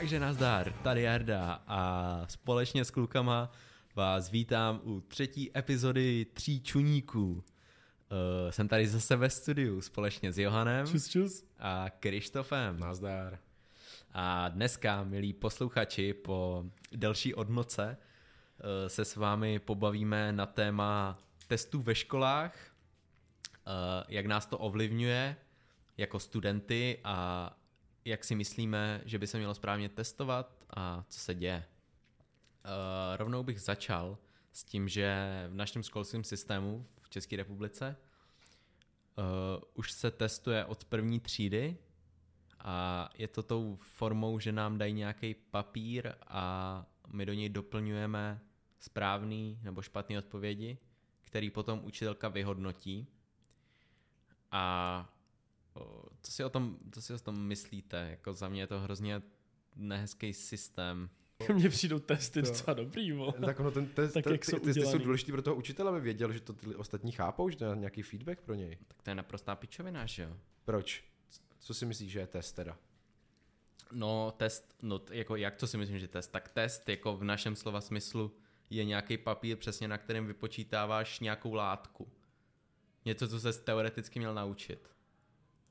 Takže nazdar, tady Jarda a společně s klukama vás vítám u třetí epizody Tří čuníků. Uh, jsem tady zase ve studiu společně s Johanem Čus, čus. a Krištofem. Nazdar. A dneska, milí posluchači, po delší odmlce uh, se s vámi pobavíme na téma testů ve školách, uh, jak nás to ovlivňuje jako studenty a jak si myslíme, že by se mělo správně testovat a co se děje. Uh, rovnou bych začal s tím, že v našem školském systému v České republice uh, už se testuje od první třídy a je to tou formou, že nám dají nějaký papír a my do něj doplňujeme správný nebo špatný odpovědi, který potom učitelka vyhodnotí. A co si o tom, co si o tom myslíte? Jako za mě je to hrozně nehezký systém. Mně přijdou testy docela dobrý, vole. Tak ono ten test, Tak tak jak ty, jsou ty testy jsou důležitý pro toho učitele, aby věděl, že to ty ostatní chápou, že to je nějaký feedback pro něj. Tak to je naprostá pičovina, že jo? Proč? Co si myslíš, že je test teda? No test, no jako jak to si myslím, že test? Tak test jako v našem slova smyslu je nějaký papír přesně na kterém vypočítáváš nějakou látku. Něco, co se teoreticky měl naučit.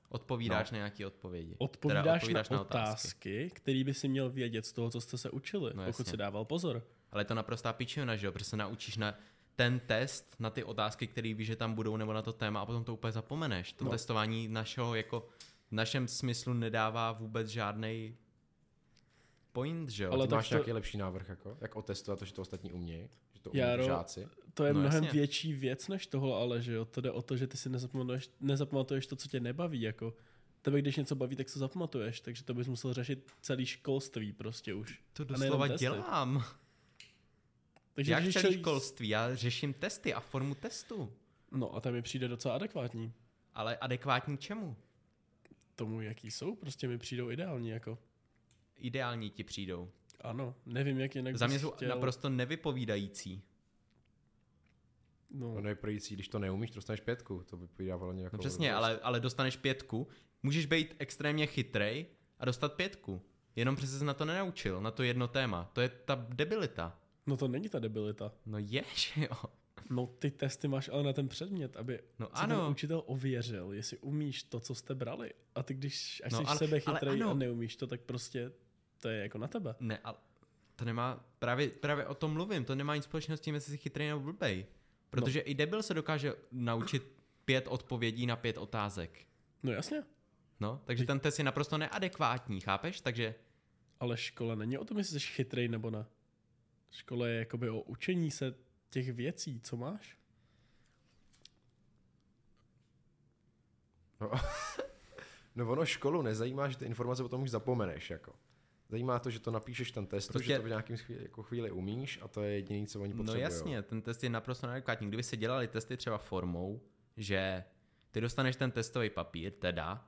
Odpovídáš no. na nějaké odpovědi. Odpovídáš, teda odpovídáš na, na otázky. otázky, který by si měl vědět z toho, co jste se učili, No pokud jasně. si dával pozor. Ale je to naprostá pičovina, že jo? Protože se naučíš na ten test, na ty otázky, které víš, že tam budou, nebo na to téma a potom to úplně zapomeneš. To no. Testování našeho, jako v našem smyslu nedává vůbec žádný point, že jo? Ale ty máš to- nějaký lepší návrh, jako? Jak otestovat to, že to ostatní umějí? Že to umí Jaro, žáci? To je No no, mnohem jasně. větší věc než tohle, ale že jo, to jde o to, že ty si nezapamatuješ, nezapamatuješ to, co tě nebaví, jako. Tebe, když něco baví, tak se zapamatuješ, takže to bys musel řešit celý školství prostě už. To doslova dělám. Takže Jak celý- školství, já řeším testy a formu testu. No a tam mi přijde docela adekvátní. Ale adekvátní čemu? Tomu, jaký jsou, prostě mi přijdou ideální, jako. Ideální ti přijdou. Ano, nevím, jak jinak Za mě jsou chtěl... naprosto nevypovídající. No, Ono je projící, když to neumíš, dostaneš pětku. To vypovídá podle mě jako... No přesně, ale, ale dostaneš pětku. Můžeš být extrémně chytrej a dostat pětku. Jenom přece se na to nenaučil, na to jedno téma. To je ta debilita. no to není ta debilita. No je, že jo. No ty testy máš ale na ten předmět, aby No ano. ten učitel ověřil, jestli umíš to, co jste brali. A ty když, až No no, jsi ale- sebe ale chytrej ano. a neumíš to, tak prostě to je jako na tebe. Ne, ale to nemá, právě, právě o tom mluvím, to nemá nic společného s tím, jestli jsi chytrý nebo blbej. Protože no. i debil se dokáže naučit pět odpovědí na pět otázek. No jasně, No, takže ten test je naprosto neadekvátní, chápeš? Takže ale škola není o tom, jestli jsi chytrej nebo ne. Škola je jakoby o učení se těch věcí, co máš. No, no ono školu nezajímá, že ty informace potom už zapomeneš, jako. Zajímá to, že to napíšeš ten test, Prostě- že to v nějakém chvíli, jako chvíli umíš a to je jediné, co oni No potřebují. jasně, ten test je naprosto neadekvátní. Kdyby se dělali testy třeba formou, že ty dostaneš ten testový papír, teda,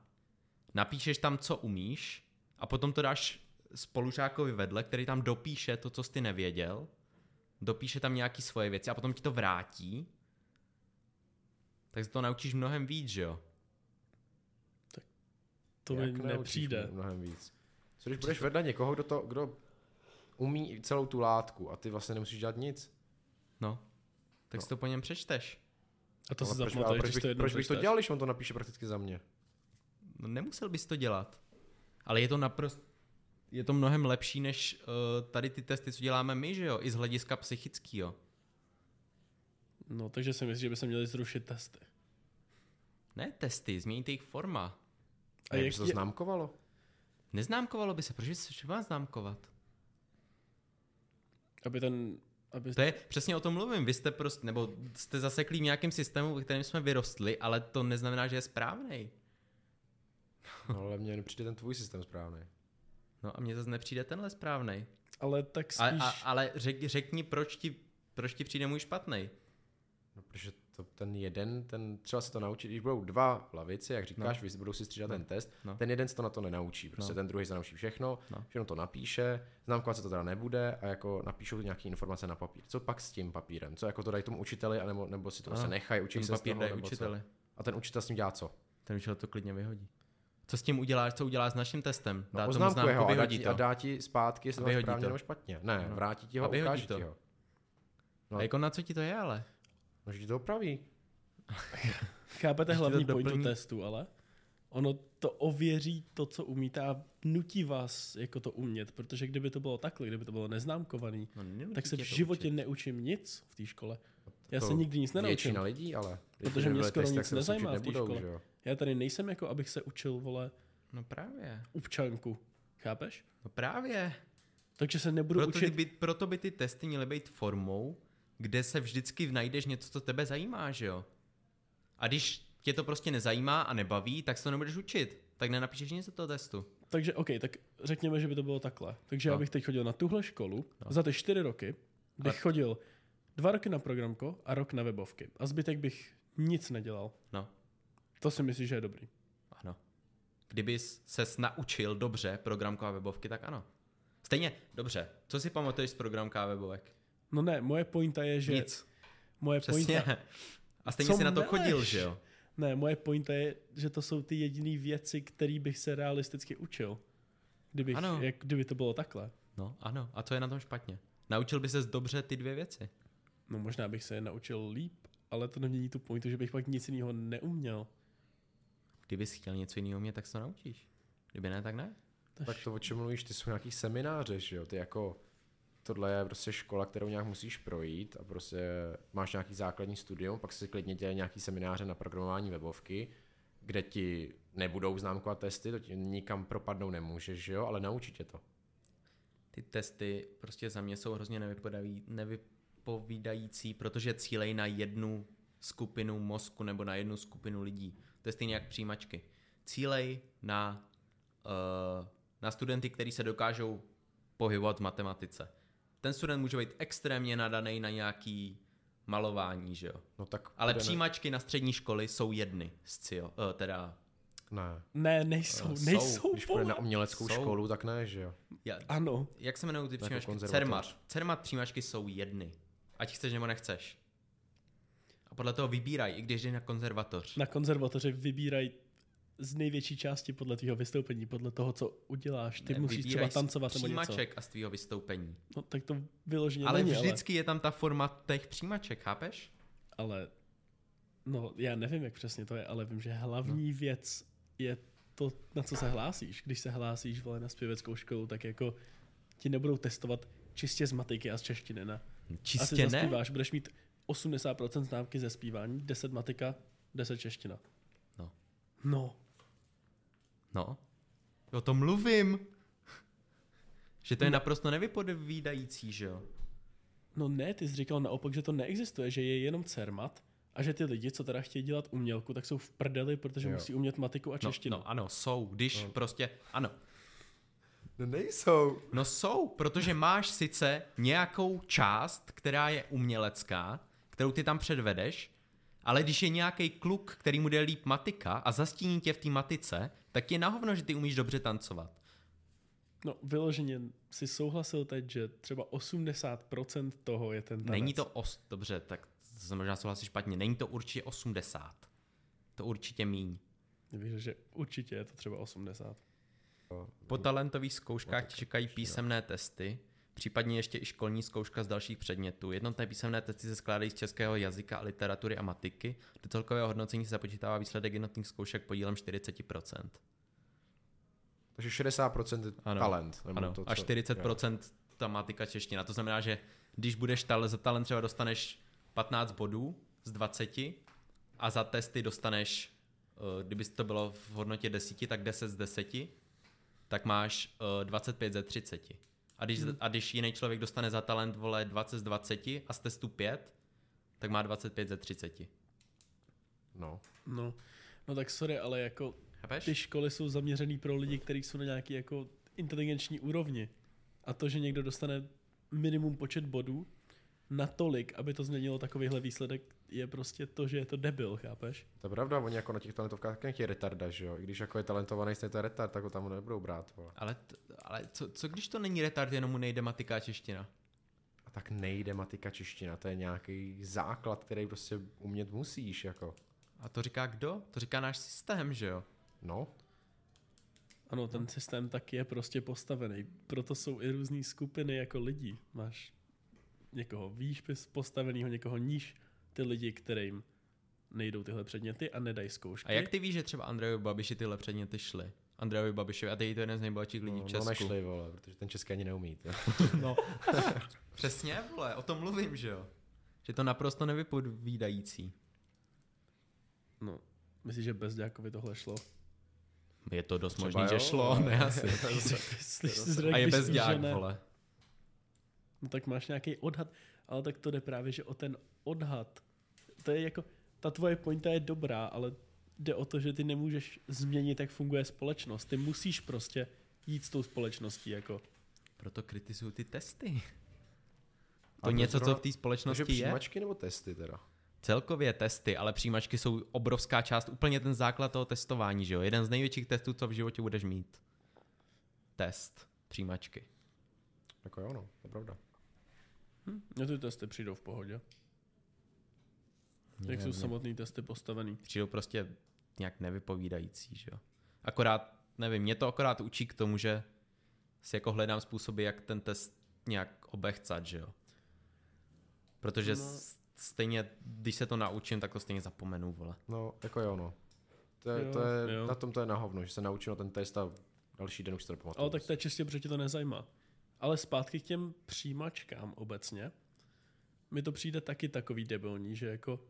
napíšeš tam, co umíš, a potom to dáš spolužákovi vedle, který tam dopíše to, co jsi ty nevěděl, dopíše tam nějaký svoje věci a potom ti to vrátí, tak se to naučíš mnohem víc, že jo? To mi Jak naučíš nepřijde. Mnohem víc. Co když budeš vedle někoho, kdo, to, kdo umí celou tu látku a ty vlastně nemusíš dělat nic? No, tak si to po něm přečteš. A to si proč, ale zapamatuješ, proč, bych, to proč bych to dělal, když on to napíše prakticky za mě? No nemusel bys to dělat. Ale je to naprosto, je to mnohem lepší než uh, tady ty testy, co děláme my, že jo? I z hlediska psychického. No, takže si myslím, že by se měli zrušit testy. Ne testy, změnit jejich forma. A jak jak by se to je- známkovalo? Neznámkovalo by se, proč by se třeba známkovat? Aby ten... Aby... To je přesně o tom mluvím. Vy jste prostě, nebo jste zaseklí v nějakém systému, ve kterém jsme vyrostli, ale to neznamená, že je správný. No, ale mně nepřijde ten tvůj systém správný. No a mně zase nepřijde tenhle správný. Ale tak A, spíš... a, ale řek, řekni, proč ti, proč ti přijde můj špatný. No, protože to, ten jeden, ten třeba se to naučí, když budou dva lavici, jak říkáš, no. vy budou si střídat no. ten test, No. no. ten jeden se to na to nenaučí, prostě No. no. ten druhý se naučí všechno, No. no. všechno to napíše, známkovat se to teda nebude a jako napíšou nějaké informace na papír. Co pak s tím papírem? Co jako to dají tomu učiteli, anebo, nebo si to Ano. prostě nechají, učí Ten se papír toho, dají učiteli. Co? A ten učitel s ním dělá co? Ten učitel to klidně vyhodí. Co s tím uděláš, co uděláš s naším testem? No, Dá tomu oznamkuje ho a dá, vyhodí ti, a dá ti zpátky, jestli to vyhodí správně to. nebo špatně. Ne, No. vrátí ti ho A a vyhodí ukáže to. ti ho. No. A jako na co ti to je, ale? No, že to opraví. Chápete ti to hlavní pointu testu, ale? Ono to ověří to, co umíte a nutí vás jako to umět, protože kdyby to bylo takhle, kdyby to bylo neznámkovaný, No, tak se v životě učit. neučím nic v té škole. Já To se nikdy nic nenaučím. Většina lidí, ale. Protože mě skoro nic nezajímá v té škole. že jo? Já tady nejsem jako, abych se učil, vole, No právě. občanku. Chápeš? No právě. Takže se nebudu Proto, učit. by, proto by ty testy měly být formou, kde se vždycky najdeš něco, co tebe zajímá, že jo? A když tě to prostě nezajímá a nebaví, tak se to nebudeš učit. Tak nenapíšeš nic do toho testu. Takže OK, tak řekněme, že by to bylo takhle. Takže No. já bych teď chodil na tuhle školu, No. za ty čtyři roky bych A- chodil dva roky na programko a rok na webovky. A zbytek bych nic nedělal. No, To si myslíš, že je dobrý. ano. Kdybys ses naučil dobře programku a webovky, tak ano. Stejně, dobře. Co si pamatuješ z programka a webovek? No ne, moje pointa je, že... Nic. Moje Přesně. pointa, A stejně si na to meleš? chodil, že jo? ne, moje pointa je, že to jsou ty jediné věci, které bych se realisticky učil. Kdybych, Ano. jak, kdyby to bylo takhle. No, ano. A co je na tom špatně? Naučil by ses dobře ty dvě věci. No možná bych se je naučil líp, ale to nemění tu pointu, že bych pak nic jiného neuměl. Kdybys chtěl něco jiného umět, tak se to naučíš. Kdyby ne, tak ne. Tak to, o čem mluvíš, ty jsou nějaký semináře, že jo? Ty jako, tohle je prostě škola, kterou nějak musíš projít a prostě máš nějaký základní studium, pak si klidně dělají nějaký semináře na programování webovky, kde ti nebudou známkovat testy, to ti nikam propadnou nemůžeš, že jo? Ale naučí tě to. Ty testy prostě za mě jsou hrozně nevypovídající, protože cílej na jednu skupinu mozku nebo na jednu skupinu lidí. To je stejně jak přijímačky. Cílej na, uh, na studenty, kteří se dokážou pohybovat v matematice. Ten student může být extrémně nadaný na nějaký malování, že jo. No tak Ale přijímačky na střední školy jsou jedny z CIO, uh, teda Ne. Ne, nejsou, Eh, jsou. nejsou, Když půjde na uměleckou Jsou. školu, tak ne, že jo? já, Ano, jak se jmenují ty Jako přijímačky? Cermat. Cermat přijímačky jsou jedny. Ať chceš nebo nechceš. A podle toho vybíraj, i když jdeš na konzervatoř. na konzervatoři vybírají z největší části podle tvého vystoupení, podle toho, co uděláš. Ty Ne, musíš třeba tancovat nebo něco. A z tvýho vystoupení. No, tak to vyloženě Ale není, vždycky je tam ta forma těch přijímaček, chápeš? ale, ale no, já nevím, jak přesně to je, ale vím, že hlavní No. věc je to, na co se hlásíš. Když se hlásíš vole, na zpěveckou školu, tak jako ti nebudou testovat čistě z matiky a z češtiny, ne? Asi Čistě ne. zaspíváš, budeš mít 80% známky ze zpívání, 10 matika, 10 čeština. No. No, No. O tom mluvím. Že to je naprosto nevypovídající, že jo? No ne, ty jsi říkal naopak, že to neexistuje, že je jenom CERMAT a že ty lidi, co teda chtějí dělat umělku, tak jsou v prdeli, protože Jo. musí umět matiku a No, češtinu. no ano, jsou, když prostě, ano, No nejsou. No jsou, protože máš sice nějakou část, která je umělecká, kterou ty tam předvedeš, ale když je nějaký kluk, který mu jde líp matika a zastíní tě v té matice, tak je nahovno, že ty umíš dobře tancovat. No vyloženě si souhlasil teď, že třeba 80% toho je ten tanec. Není to os... Dobře, tak se možná souhlasíš špatně. Není to určitě 80. To určitě míň. Víš, že určitě je to třeba 80. Po talentových zkouškách No, čekají písemné testy, případně ještě i školní zkouška z dalších předmětů. Jednotné písemné testy se skládají z českého jazyka literatury a matiky. Do celkového hodnocení se započítává výsledek jednotných zkoušek podílem 40%. Takže 60% je Ano, talent. Nebo Ano, to, a co- 40% ta matika čeština. To znamená, že když budeš tal- za talent třeba dostaneš 15 bodů z 20 a za testy dostaneš, eh, kdyby to bylo v hodnotě 10, tak 10 z 10, tak máš eh, 25 ze 30. A když, Hmm. a když jiný člověk dostane za talent vole 20 z 20 a z testu 5, tak má 25 ze 30. No. No, no tak sorry, ale jako Chápeš? ty školy jsou zaměřený pro lidi, kteří jsou na nějaký jako inteligenční úrovni. A to, že někdo dostane minimum počet bodů, natolik, aby to změnilo takovýhle výsledek, je prostě to, že je to debil, chápeš? To je pravda, oni jako na těch talentovkách taky nechtějí retarda, že jo? I když jako je talentovaný, stejně to je retard, tak ho tam nebudou brát. Vole. Ale, t- ale co, co když to není retard, jenom mu nejde matika a čeština? A tak nejde matika čeština, to je nějaký základ, který prostě umět musíš, jako. A to říká kdo? To říká náš systém, že jo? No, Ano, ten systém tak je prostě postavený. Proto jsou i různé skupiny jako lidí. Máš někoho výš postaveného, někoho níž. Ty lidi, kterým nejdou tyhle předměty a nedají zkoušky. A jak ty víš, že třeba Andrejovi Babiši tyhle předměty šly? Andrejovi Babišovi, a ty je to jeden z nejbohatších lidí No, v Česku. no nešli, vole, protože ten český ani neumí. to. No, Přesně, vole, o tom mluvím, že jo? Že je to naprosto nevypovídající. no. Myslíš, že bez Děkovi tohle šlo? Je to dost jo, že šlo, ale- ne asi. A je bez ne, vole. No tak máš nějaký odhad, ale tak to jde právě, že o ten odhad. To je jako, ta tvoje pointa je dobrá, ale jde o to, že ty nemůžeš změnit, jak funguje společnost. Ty musíš prostě jít s tou společností, jako. Proto kritizuju ty testy. A To to něco, co zrovna- v té Takže společnosti je. přijímačky nebo testy teda? Celkově testy, ale přijímačky jsou obrovská část, úplně ten základ toho testování, že jo? Jeden z největších testů, co v životě budeš mít. Test přijímačky. Jako jo, no, to je pravda. Hm? No ty testy přijdou v pohodě. Jak jsou samotný testy postavený. Přijdou prostě nějak nevypovídající, že jo? Akorát, nevím, mě to akorát učí k tomu, že si jako hledám způsoby, jak ten test nějak obechcat, že jo? Protože No. stejně, když se to naučím, tak to stejně zapomenu, vole. No, jako jo, no. To je, Jo, to je jo. na tom to je na hovno, že se naučil na ten test a další den už to nepamatuju. Ale tak to je čistě, protože tě to nezajímá. Ale zpátky k těm přijímačkám obecně. Mi to přijde taky takový debilní, že jako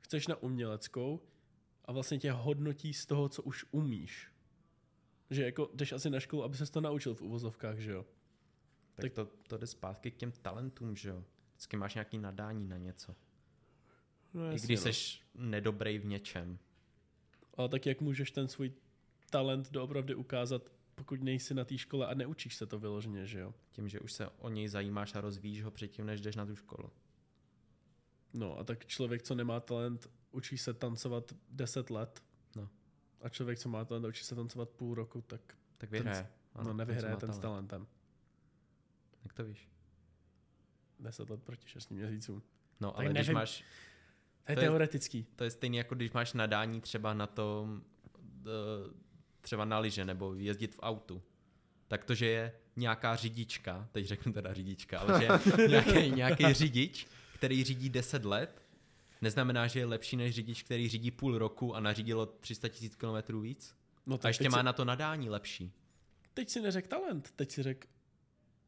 chceš na uměleckou a vlastně tě hodnotí z toho, co už umíš. Že jako jdeš asi na školu, aby ses to naučil v uvozovkách, že jo? Tak, Tak- to, to jde zpátky k těm talentům, že jo? Vždycky máš nějaký nadání na něco. No, I když seš nedobrej v něčem. Ale tak jak můžeš ten svůj talent doopravdy ukázat, pokud nejsi na té škole a neučíš se to vyloženě, že jo? Tím, že už se o něj zajímáš a rozvíjíš ho předtím, než jdeš na tu školu. No a tak člověk, co nemá talent, učí se tancovat 10 let. No. A člověk, co má talent, učí se tancovat půl roku, tak Tak vyhraje. Ano, no, nevyhraje ten s talentem. Jak to víš? 10 let proti 6 měsícům. No, Tak ale když nevím. máš, To je To je- teoretický. to je stejný jako když máš nadání třeba na to, eh, třeba na lyže nebo jezdit v autu. Tak to, že je nějaká řidička, teď řeknu teda řidička, ale že je nějaký, nějaký řidič, který řídí 10 let, neznamená, že je lepší než řidič, který řídí půl roku a nařídilo 300 tisíc kilometrů víc. No A ještě má si, na to nadání lepší. teď si neřek talent, teď si řek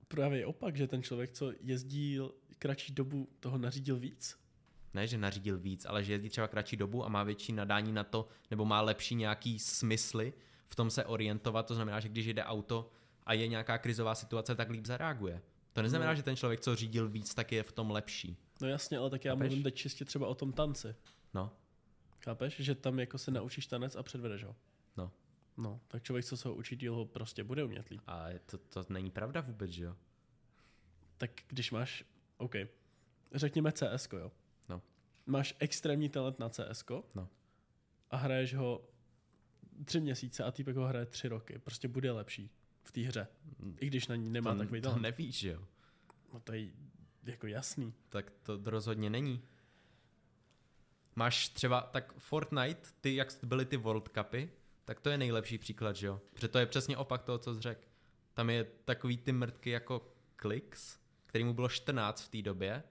právě opak, že ten člověk, co jezdí kratší dobu, toho nařídil víc. Ne, že nařídil víc, ale že jezdí třeba kratší dobu a má větší nadání na to, nebo má lepší nějaký smysly v tom se orientovat. To znamená, že když jde auto a je nějaká krizová situace, tak líp zareaguje. To neznamená, No. že ten člověk, co řídil víc, tak je v tom lepší. No jasně, ale tak já Chápeš? mluvím teď čistě třeba o tom tanci. No, Chápeš? Že tam jako se naučíš tanec a předvedeš ho. no. No, tak člověk, co se ho učí ho prostě bude umět líp. A to, to není pravda vůbec, že jo? Tak když máš, OK, řekněme CS, jo. No. Máš extrémní talent na CS No. a hraješ ho tři měsíce a týpek ho hraje tři roky. Prostě bude lepší v té hře. I když na ní nemá to, takový to talent. nevíš, že jo? No to je jako jasný. Tak to rozhodně není. Máš třeba, tak Fortnite, ty jak byly ty World Cupy, tak to je nejlepší příklad, že jo? Protože to je přesně opak toho, co jsi řekl. Tam je takový ty mrtky jako Klix, který mu bylo 14 v té době,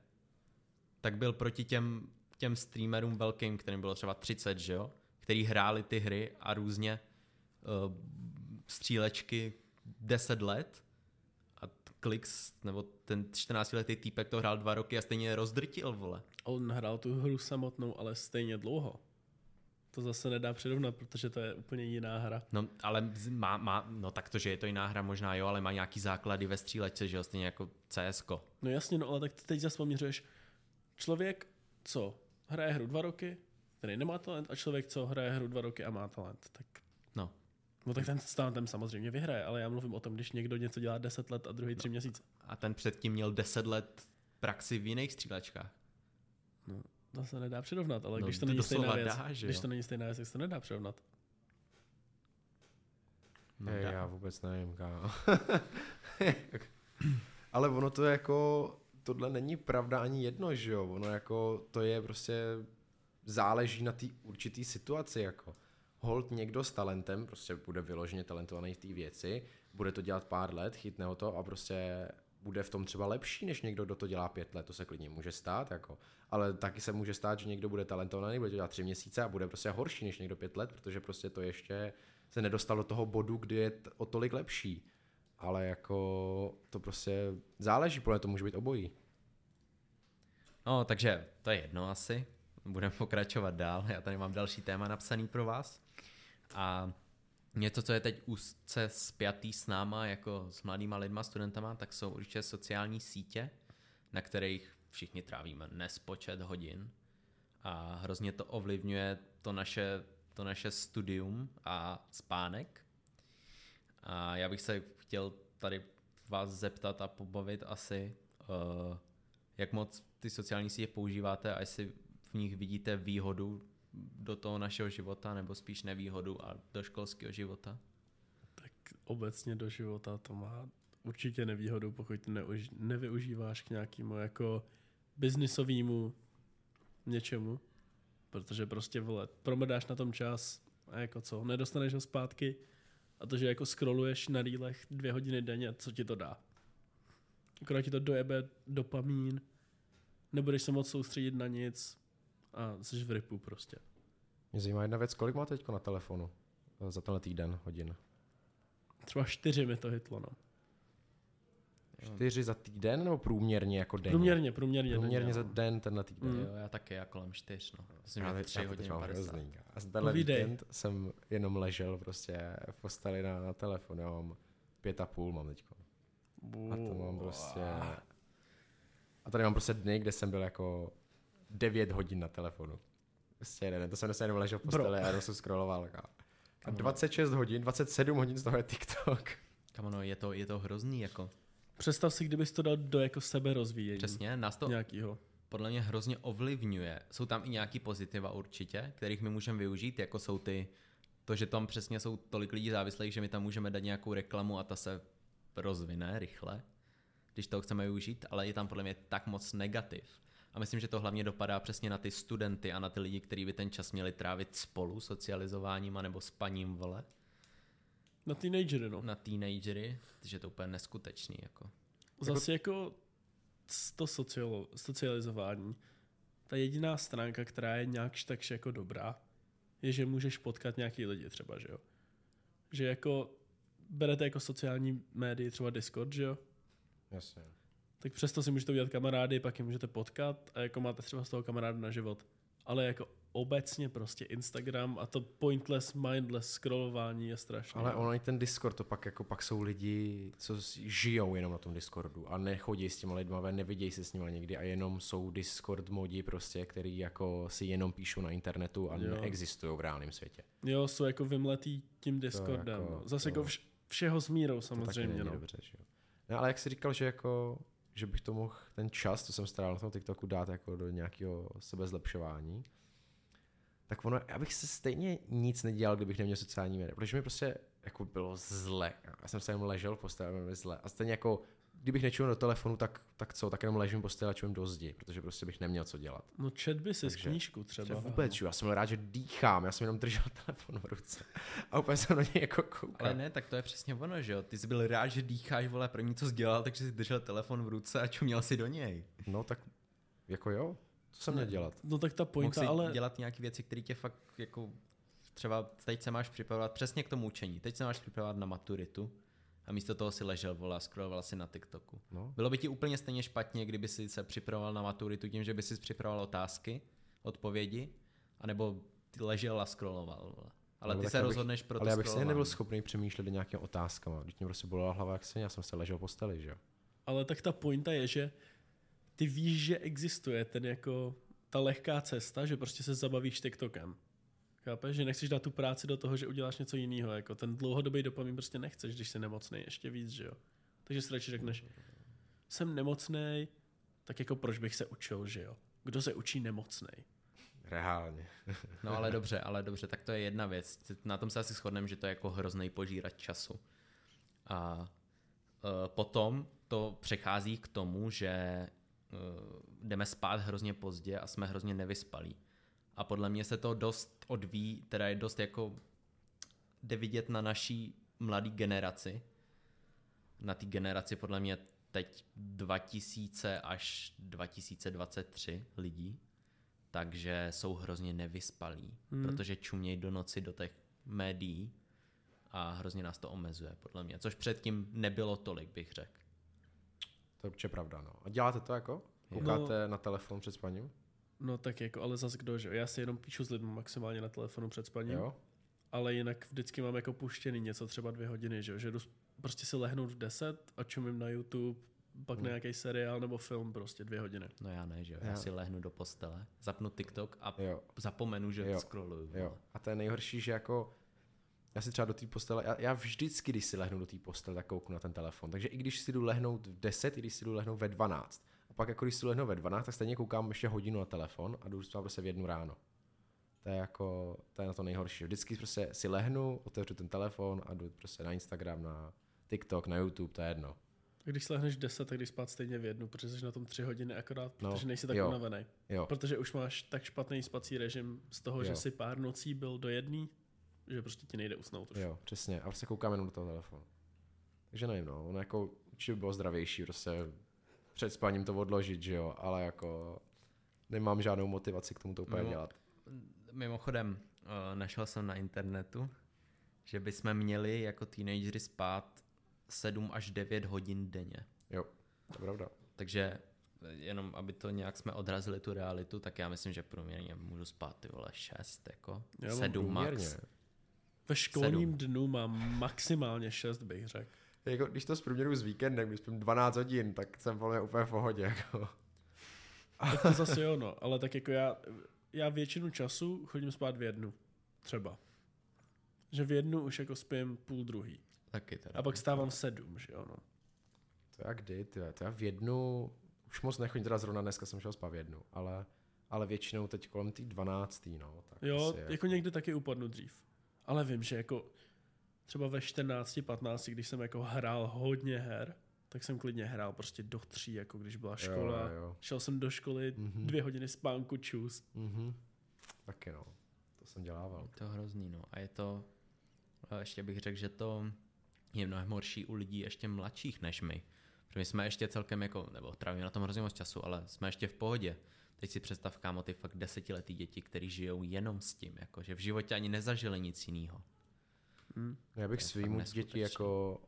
tak byl proti těm, těm streamerům velkým, kterým bylo třeba 30, že jo? Který hráli ty hry a různě uh, střílečky 10 let a Klix, nebo ten 14-letý týpek to hrál dva roky a stejně rozdrtil, vole. On hrál tu hru samotnou, ale stejně dlouho. To zase nedá přirovnat, protože to je úplně jiná hra. No, ale má, má, no tak to, že je to jiná hra možná jo, ale má nějaký základy ve střílečce, že jo, stejně jako CSko. No jasně, no ale tak teď zase poměřuješ člověk, co hraje hru dva roky, který nemá talent, a člověk, co hraje hru dva roky a má talent. Tak No. No tak ten s talentem samozřejmě vyhraje, ale já mluvím o tom, když někdo něco dělá 10 let a druhý tři měsíce. A ten předtím měl 10 let praxi v jiných střílečkách. To se nedá přirovnat, ale No, když to není stejná věc, dá, že když jo? to není stejná věc, tak se to nedá přirovnat. No, Hej, já vůbec nevím, kámo. Ale ono to jako, tohle není pravda ani jedno, že jo? Ono jako, to je prostě, záleží na té určitý situaci, jako. hold někdo s talentem, prostě bude vyloženě talentovaný v té věci, bude to dělat pár let, chytne ho to a prostě bude v tom třeba lepší, než někdo, kdo to dělá pět let, to se klidně může stát, jako. ale taky se může stát, že někdo bude talentovaný, bude to dělat tři měsíce a bude prostě horší než někdo pět let, protože prostě to ještě se nedostal do toho bodu, kdy je t- o tolik lepší. Ale jako to prostě záleží, podle to může být obojí. No, takže to je jedno asi. Budeme pokračovat dál. Já tady mám další téma napsaný pro vás. A něco, co je teď úzce spjatý s náma, jako s mladýma lidma, studentama, tak jsou určitě sociální sítě, na kterých všichni trávíme nespočet hodin. A hrozně to ovlivňuje to naše, to naše studium a spánek. A já bych se chtěl tady vás zeptat a pobavit asi, uh, jak moc ty sociální sítě používáte a jestli nich vidíte výhodu do toho našeho života, nebo spíš nevýhodu a do školského života? Tak obecně do života to má určitě nevýhodu, pokud neuž, nevyužíváš k nějakému jako biznisovému něčemu, protože prostě vole, promrdáš na tom čas a jako co, nedostaneš ho zpátky a to, že jako scrolluješ na rýlech dvě hodiny denně, co ti to dá? Akorát ti to dojebe dopamín, nebudeš se moc soustředit na nic a jsi v rypu prostě. Mě zajímá jedna věc, kolik má teď na telefonu eh, za tenhle týden hodin? Třeba čtyři mi to hitlo, no. Čtyři za týden nebo průměrně jako den? Průměrně, průměrně. Průměrně denně, za no. den tenhle týden. Mm. Jo, já taky, já kolem čtyř, no. Myslím, Já že tři hodiny mám 50. hrozný. A z tenhle Povídej. víkend jsem jenom ležel prostě v posteli na, na telefonu. Já mám pět a půl mám teďko. A to mám prostě... A tady mám prostě dny, kde jsem byl jako 9 hodin na telefonu. Prostě jeden, to jsem se jenom ležel v Bro. posteli a jenom jsem scrolloval. A a 26 hodin, 27 hodin z toho je TikTok. Kam ono, je to, je to hrozný, jako. Představ si, kdybys to dal do jako sebe rozvíjení. Přesně, nás to Nějakýho. podle mě hrozně ovlivňuje. Jsou tam i nějaký pozitiva určitě, kterých my můžeme využít, jako jsou ty, to, že tam přesně jsou tolik lidí závislých, že my tam můžeme dát nějakou reklamu a ta se rozvine rychle, když to chceme využít, ale je tam podle mě tak moc negativ. A myslím, že to hlavně dopadá přesně na ty studenty a na ty lidi, kteří by ten čas měli trávit spolu, socializováním nebo spaním, vole, Na teenagery, no. na teenagery, že to je úplně neskutečný, jako. Zase jako to sociolo, socializování, ta jediná stránka, která je nějak takž jako dobrá, je, že můžeš potkat nějaký lidi třeba, že jo. Že jako berete jako sociální médii třeba Discord, že jo, Jasně. Tak přesto si můžete udělat kamarády, pak je můžete potkat a jako máte třeba z toho kamaráda na život. Ale jako obecně prostě Instagram a to pointless, mindless scrollování je strašné. Ale ono i ten Discord, to pak jako pak jsou lidi, co žijou jenom na tom Discordu a nechodí s těma lidma ven, nevidějí se s nimi někdy a jenom jsou Discord modi prostě, který jako si jenom píšou na internetu a Jo. neexistují v reálném světě. Jo, jsou jako vymletý tím Discordem. jako-. Zase to- jako vš- všeho s mírou To taky samozřejmě. není No. dobře, že jo. No, ale jak jsi říkal, že jako že bych to mohl ten čas, co jsem strávil na tom TikToku, dát jako do nějakého sebezlepšování, tak ono, já bych se stejně nic nedělal, kdybych neměl sociální média, protože mi prostě jako bylo zle. Já jsem se jenom ležel v posteli, bylo zle. A stejně jako, kdybych nečuměl do telefonu, tak, tak co, tak jenom ležím v posteli a čumím do zdi, protože prostě bych neměl co dělat. No čet by si knížku Třeba třeba. vůbec, já jsem byl rád, že dýchám, já jsem jenom držel telefon v ruce a úplně jsem na něj jako koukal. Ale ne, tak to je přesně ono, že jo. Ty jsi byl rád, že dýcháš, vole, první co jsi dělal, takže jsi držel telefon v ruce a čuměl si do něj. No tak, jako jo, co jsem měl dělat? No tak ta Mohl pointa, si ale dělat nějaké věci, které tě fakt jako třeba teď se máš připravovat přesně k tomu učení. Teď se máš připravovat na maturitu a místo toho si ležel, vole, a scrolloval si na TikToku. No. Bylo by ti úplně stejně špatně, kdyby si se připravoval na maturitu tím, že by si připravoval otázky, odpovědi, anebo ty ležel a scrolloval. Vole. Ale Nebo ty se rozhodneš pro to Ale já bych se nebyl schopný přemýšlet nějakými otázkama. Když mě prostě bolela hlava, jak se já jsem se ležel v posteli, že jo. Ale tak ta pointa je, že ty víš, že existuje ten jako ta lehká cesta, že prostě se zabavíš TikTokem. Chápeš? Že nechceš dát tu práci do toho, že uděláš něco jiného. Jako ten dlouhodobý dopamin prostě nechceš, když jsi nemocný ještě víc, že jo. Takže si radši řekneš, jsem nemocný, tak jako proč bych se učil, že jo. Kdo se učí nemocný? Reálně. No ale dobře, ale dobře, tak to je jedna věc. Na tom se asi shodneme, že to je jako hrozný požírat času. A uh, potom to přechází k tomu, že uh, jdeme spát hrozně pozdě a jsme hrozně nevyspalí. A podle mě se to dost odvíjí, teda je dost jako jde vidět na naší mladé generaci. Na té generaci podle mě teď 2000 až 2023 lidí, takže jsou hrozně nevyspalí, hmm. protože čumějí do noci do těch médií a hrozně nás to omezuje, podle mě. Což předtím nebylo tolik, bych řekl. To je určitě pravda, no. A děláte to jako? Koukáte no, na telefon před spaním? No tak jako, ale zase kdo, že jo? Já si jenom píšu s lidmi maximálně na telefonu před spaním. Jo? Ale jinak vždycky mám jako puštěný něco třeba dvě hodiny, že jo? Že jdu prostě si lehnout v 10 a čumím na YouTube, pak Hmm. na nějaký seriál nebo film prostě dvě hodiny. No já ne, že jo. Já Já- si lehnu do postele, zapnu TikTok a Jo. zapomenu, že Jo. scrolluju. Jo. A to je nejhorší, že jako já si třeba do té postele, já, já vždycky, když si lehnu do té postele, tak kouknu na ten telefon. Takže i když si jdu lehnout v 10, i když si jdu lehnout ve 12. Pak jako když si jdu lehnout ve 12, tak stejně koukám ještě hodinu na telefon a jdu spát prostě v jednu ráno. To je jako, to je na to nejhorší. Vždycky prostě si lehnu, otevřu ten telefon a jdu prostě na Instagram, na TikTok, na YouTube, to je jedno. Když si lehneš v 10, tak když spát stejně v jednu, protože jsi na tom tři hodiny akorát, No, protože nejsi tak jo. unavený. Jo, Protože už máš tak špatný spací režim z toho, Jo. že si pár nocí byl do jedný, že prostě ti nejde usnout už. jo, přesně. A prostě koukám jenom do toho telefonu. Takže nevím, no, ono jako určitě by bylo zdravější prostě před spaním to odložit, že jo, ale jako nemám žádnou motivaci k tomu to úplně No. dělat. Mimochodem, eh, našel jsem na internetu, že bychom měli jako teenagery spát 7 až 9 hodin denně. Jo, to je pravda. Takže eh, jenom, aby to nějak jsme odrazili tu realitu, tak já myslím, že průměrně můžu spát ty vole 6, jako Já mám 7 Průměrně. max. Ve školním Sedm. dnu mám maximálně 6, bych řekl. Jako, když to zprůměru s víkendem, když spím 12 hodin, tak jsem podle mě úplně v pohodě. Jako. Tak to zase jo, no. Ale tak jako já, já většinu času chodím spát v jednu. Třeba. Že v jednu už jako spím půl druhý. Taky teda. A pak stávám v sedm, že jo, no. To já kdy, ty, to já v jednu, už moc nechodím, teda zrovna dneska jsem šel spát v jednu, ale, ale většinou teď kolem té 12. no. Tak Jo, je. jako někdy taky upadnu dřív. Ale vím, že jako třeba ve 14, 15, když jsem jako hrál hodně her, tak jsem klidně hrál prostě do tří, jako když byla škola. Jo, jo. Šel jsem do školy, Mhm. dvě hodiny spánku, čus. Mhm. Taky no, to jsem dělával. Je to hrozný, no. A je to, a ještě bych řekl, že to je mnohem horší u lidí ještě mladších než my. Protože my jsme ještě celkem jako, nebo trávíme na tom hrozně moc času, ale jsme ještě v pohodě. Teď si představ, kámo, ty fakt desetiletý děti, kteří žijou jenom s tím, jako, že v životě ani nezažili nic jiného. Hm. Já bych svým děti jako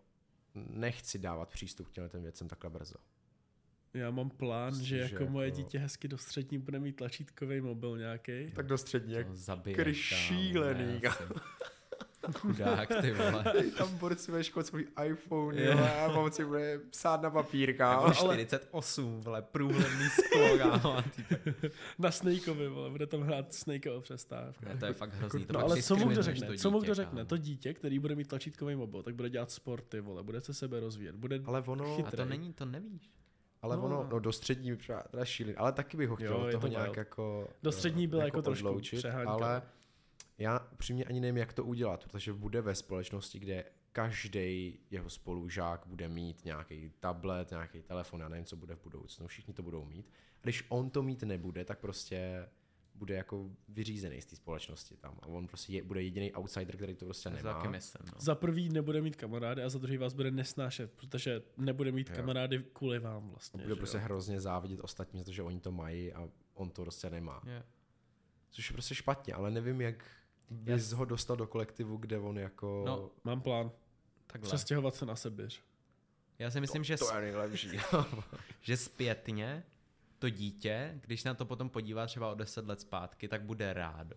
nechci dávat přístup k těmhle těm věcem takhle brzo. Já mám plán, Myslím, že že jako moje jako- dítě hezky do střední bude mít tlačítkový mobil nějaký. Tak do střední, jak zabije, šílený. Chudák, ty vole. tam borci ve škole svůj iPhone, Jo. a mám si bude psát na papír, kámo. Jako 48, vole, průhledný sklo, Na Snakeovi, vole, bude tam hrát Snake o přestávku. Ne, to je fakt hrozný. To No ale co mu kdo řekne? to Co mu dítě, kdo řekne? To dítě, který bude mít tlačítkový mobil, tak bude dělat sporty, vole, bude se sebe rozvíjet, bude Ale ono, Chytrý. A to není, to nevíš. ale No. ono, no do střední připadá teda šílený, ale taky bych ho chtěl Jo, toho to nějak jako Do střední eh, byla jako trošku přehánka. ale já upřímně ani nevím, jak to udělat, protože bude ve společnosti, kde každý jeho spolužák bude mít nějaký tablet, nějaký telefon, já nevím, co bude v budoucnu, všichni to budou mít. A když on to mít nebude, tak prostě bude jako vyřízený z té společnosti tam. A on prostě je, bude jediný outsider, který to prostě nemá. taky myslím, no. za prvý nebude mít kamarády a za druhý vás bude nesnášet, protože nebude mít Jo. kamarády kvůli vám vlastně. Bude že prostě jo? hrozně závidět ostatním za to, že oni to mají a on to prostě nemá. Je. Což je prostě špatně, ale nevím, jak bys ho dostal do kolektivu, kde on jako... No, Mám plán. Takhle. Přestěhovat se na Sibiř. Já si myslím, že, to je nejlepší. že zpětně to dítě, když se na to potom podívá třeba o 10 let zpátky, tak bude rádo.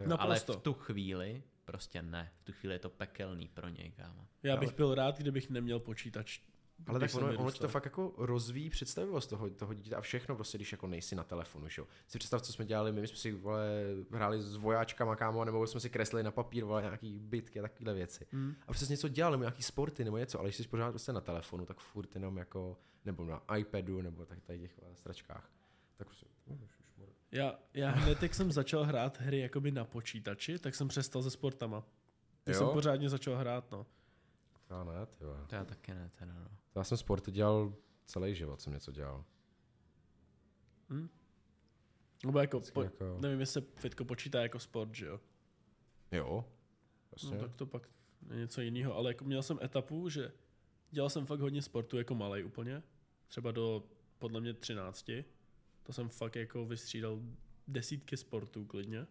Ale Naprosto. v tu chvíli prostě ne. V tu chvíli je to pekelný pro něj, kámo. Já bych byl rád, kdybych neměl počítač. Ale tak ono, ono ti to fakt jako rozvíjí představivost toho, toho dítěte a všechno prostě, když jako nejsi na telefonu, že jo. Si představ, co jsme dělali, my, my jsme si vole, hráli s vojáčkama, kámo, nebo jsme si kreslili na papír, vole, nějaký bitky a takovéhle věci. Hmm. A přes něco dělali, nebo nějaký sporty nebo něco, ale když jsi pořád prostě na telefonu, tak furt jenom jako, nebo na iPadu, nebo tak tady těch vole, stračkách. Tak prostě, Já, já hned, jak jsem začal hrát hry jakoby na počítači, tak jsem přestal se sportama. Ty Jo? jsem pořádně začal hrát, no. Já ne, ty. To já taky ne, teda no. Já jsem sporty dělal celý život, jsem něco dělal. Nebo jako, po, jako- nevím, jestli fitko počítá jako sport, že jo? Jo, Vlastně. No tak to pak je něco jiného, ale jako měl jsem etapu, že dělal jsem fakt hodně sportu jako malej úplně, třeba do podle mě 13. To jsem fakt jako vystřídal desítky sportů klidně. A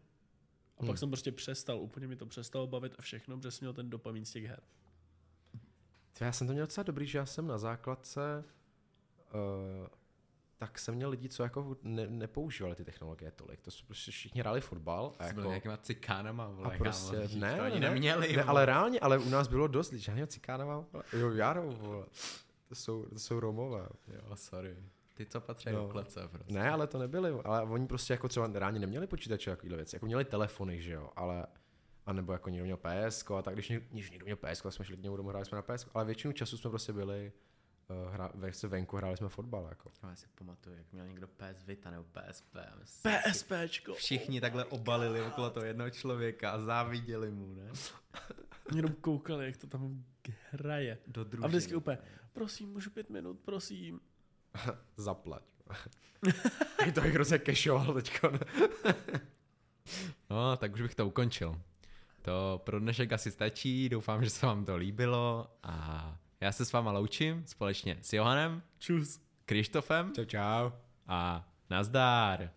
pak Hmm. jsem prostě přestal, úplně mi to přestalo bavit a všechno, protože jsem měl ten dopamin z těch her. Ty, já jsem to měl docela dobrý, že já jsem na základce, uh, tak jsem měl lidi, co jako ne, nepoužívali ty technologie tolik. To jsme prostě všichni hráli fotbal. A jako, nějakýma cikánama, vole, a prostě, kámo, ne, to ne, ani ne, neměli, ne, ale reálně, ale u nás bylo dost lidí. Žádného cikána mám, vole. jo, Jaro, vole. To jsou, to jsou Romové. Jo, sorry. Ty, co patří No. do klece, prostě. Ne, ale to nebyli, ale oni prostě jako třeba reálně neměli počítače takovýhle věci, jako měli telefony, že jo, ale a nebo jako někdo měl PS, a tak když, někdo, když někdo měl PS, tak jsme šli k němu domů, hráli jsme na PS, ale většinu času jsme prostě byli uh, hra, ve, se venku, hráli jsme fotbal, jako. Já si pamatuju, jak měl někdo PS Vita nebo PSP. a PSPčko. Všichni takhle obalili okolo toho jednoho člověka a záviděli mu, ne? Jenom koukali, jak to tam hraje. Do A družiny. vždycky úplně, prosím, můžu pět minut, prosím. Zaplať. To bych hrozně cashoval teďko. No, tak už bych to ukončil. To pro dnešek asi stačí, doufám, že se vám to líbilo a já se s váma loučím společně s Johanem, Čus. Krištofem Čau, čau. a nazdár.